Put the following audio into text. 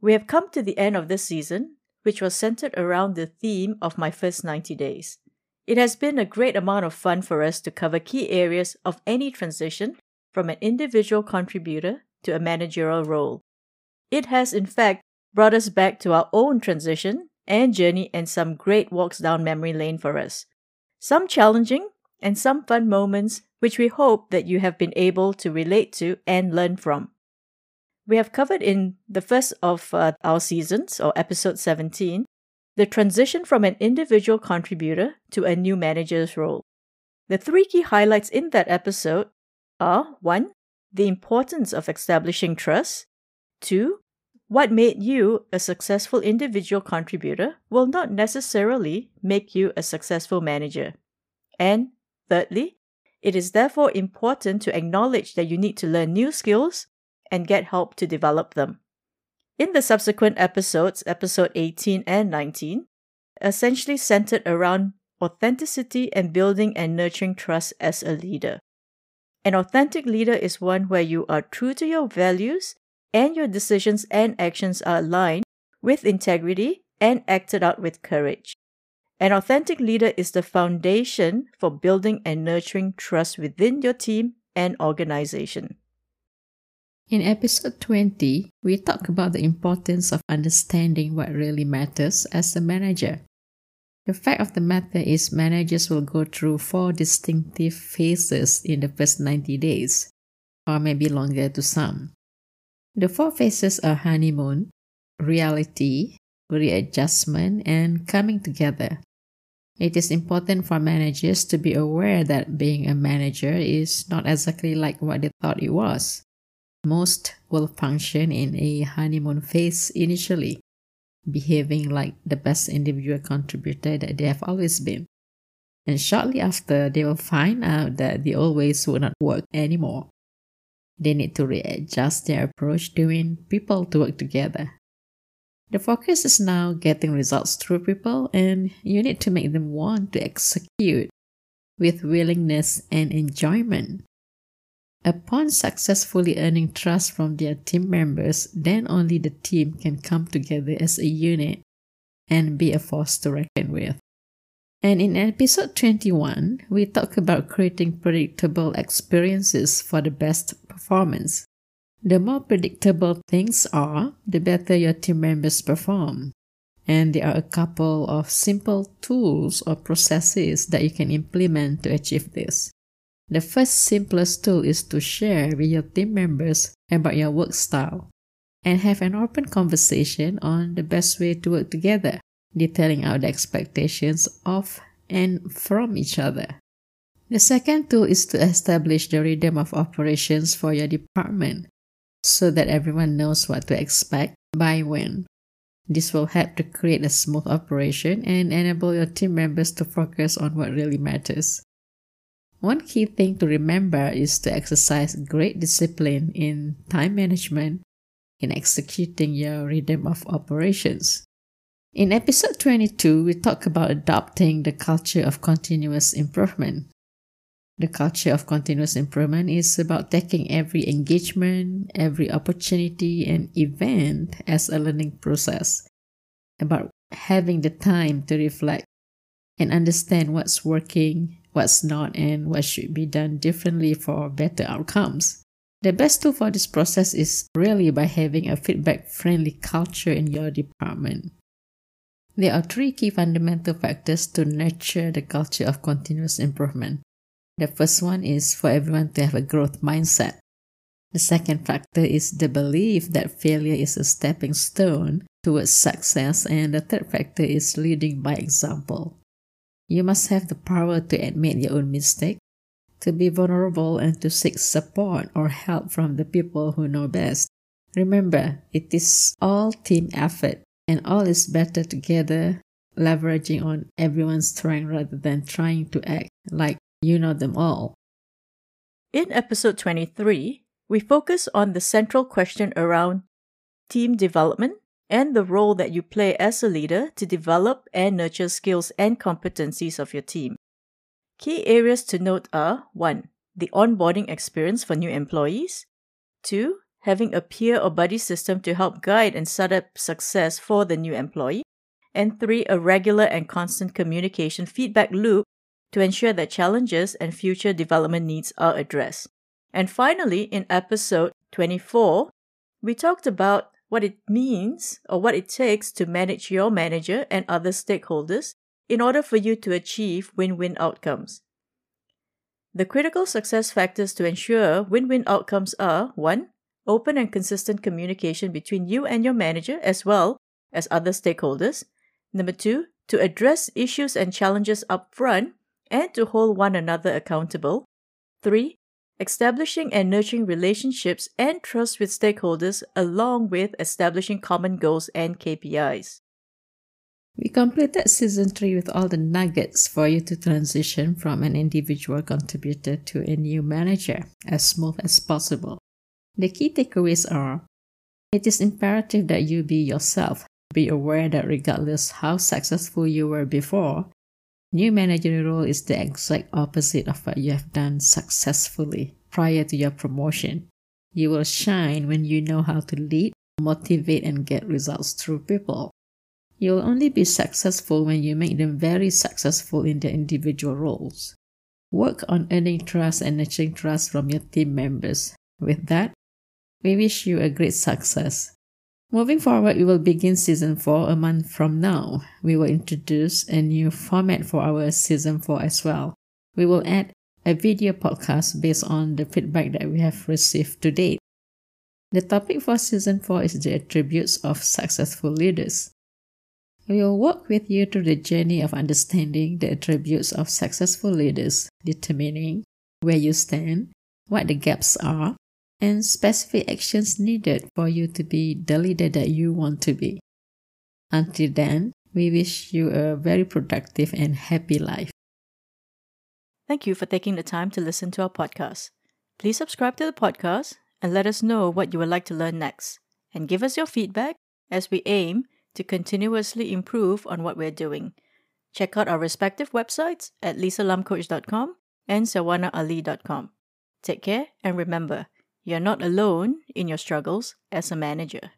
We have come to the end of this season, which was centered around the theme of my first 90 days. It has been a great amount of fun for us to cover key areas of any transition from an individual contributor to a managerial role. It has, in fact, brought us back to our own transition and journey and some great walks down memory lane for us. Some challenging and some fun moments which we hope that you have been able to relate to and learn from. We have covered in the first of uh, our seasons, or episode 17, the transition from an individual contributor to a new manager's role. The three key highlights in that episode are 1. The importance of establishing trust, 2. What made you a successful individual contributor will not necessarily make you a successful manager. And thirdly, it is therefore important to acknowledge that you need to learn new skills and get help to develop them. In the subsequent episodes, episode 18 and 19, essentially centered around authenticity and building and nurturing trust as a leader. An authentic leader is one where you are true to your values and your decisions and actions are aligned with integrity and acted out with courage. An authentic leader is the foundation for building and nurturing trust within your team and organization. In episode 20, we talk about the importance of understanding what really matters as a manager. The fact of the matter is, managers will go through four distinctive phases in the first 90 days, or maybe longer to some. The four phases are honeymoon, reality, readjustment, and coming together. It is important for managers to be aware that being a manager is not exactly like what they thought it was. Most will function in a honeymoon phase initially, behaving like the best individual contributor that they have always been. And shortly after, they will find out that the old ways will not work anymore. They need to readjust their approach to win people to work together. The focus is now getting results through people, and you need to make them want to execute with willingness and enjoyment. Upon successfully earning trust from their team members, then only the team can come together as a unit and be a force to reckon with. And in episode 21, we talk about creating predictable experiences for the best performance. The more predictable things are, the better your team members perform. And there are a couple of simple tools or processes that you can implement to achieve this. The first simplest tool is to share with your team members about your work style and have an open conversation on the best way to work together detailing out the expectations of and from each other. The second tool is to establish the rhythm of operations for your department so that everyone knows what to expect by when. This will help to create a smooth operation and enable your team members to focus on what really matters. One key thing to remember is to exercise great discipline in time management in executing your rhythm of operations. In episode 22, we talk about adopting the culture of continuous improvement. The culture of continuous improvement is about taking every engagement, every opportunity, and event as a learning process, about having the time to reflect and understand what's working, what's not, and what should be done differently for better outcomes. The best tool for this process is really by having a feedback friendly culture in your department. There are three key fundamental factors to nurture the culture of continuous improvement. The first one is for everyone to have a growth mindset. The second factor is the belief that failure is a stepping stone towards success, and the third factor is leading by example. You must have the power to admit your own mistake, to be vulnerable, and to seek support or help from the people who know best. Remember, it is all team effort and all is better together, leveraging on everyone's strength rather than trying to act like you know them all. In episode 23, we focus on the central question around team development and the role that you play as a leader to develop and nurture skills and competencies of your team. Key areas to note are 1. The onboarding experience for new employees, 2. having a peer or buddy system to help guide and set up success for the new employee. And three, a regular and constant communication feedback loop to ensure that challenges and future development needs are addressed. And finally, in episode 24, we talked about what it means or what it takes to manage your manager and other stakeholders in order for you to achieve win win outcomes. The critical success factors to ensure win win outcomes are 1. Open and consistent communication between you and your manager as well as other stakeholders. Number 2. To address issues and challenges up front and to hold one another accountable. 3. Establishing and nurturing relationships and trust with stakeholders along with establishing common goals and KPIs. We completed season 3 with all the nuggets for you to transition from an individual contributor to a new manager as smooth as possible. The key takeaways are it is imperative that you be yourself. Be aware that regardless how successful you were before, New managerial role is the exact opposite of what you have done successfully prior to your promotion. You will shine when you know how to lead, motivate, and get results through people. You will only be successful when you make them very successful in their individual roles. Work on earning trust and nurturing trust from your team members. With that, we wish you a great success. Moving forward, we will begin season 4 a month from now. We will introduce a new format for our season 4 as well. We will add a video podcast based on the feedback that we have received to date. The topic for season 4 is the attributes of successful leaders. We will walk with you through the journey of understanding the attributes of successful leaders, determining where you stand, what the gaps are, and specific actions needed for you to be the leader that you want to be. Until then, we wish you a very productive and happy life. Thank you for taking the time to listen to our podcast. Please subscribe to the podcast and let us know what you would like to learn next. And give us your feedback as we aim to continuously improve on what we're doing. Check out our respective websites at lisalamcoach.com and sawanaali.com. Take care and remember, you're not alone in your struggles as a manager.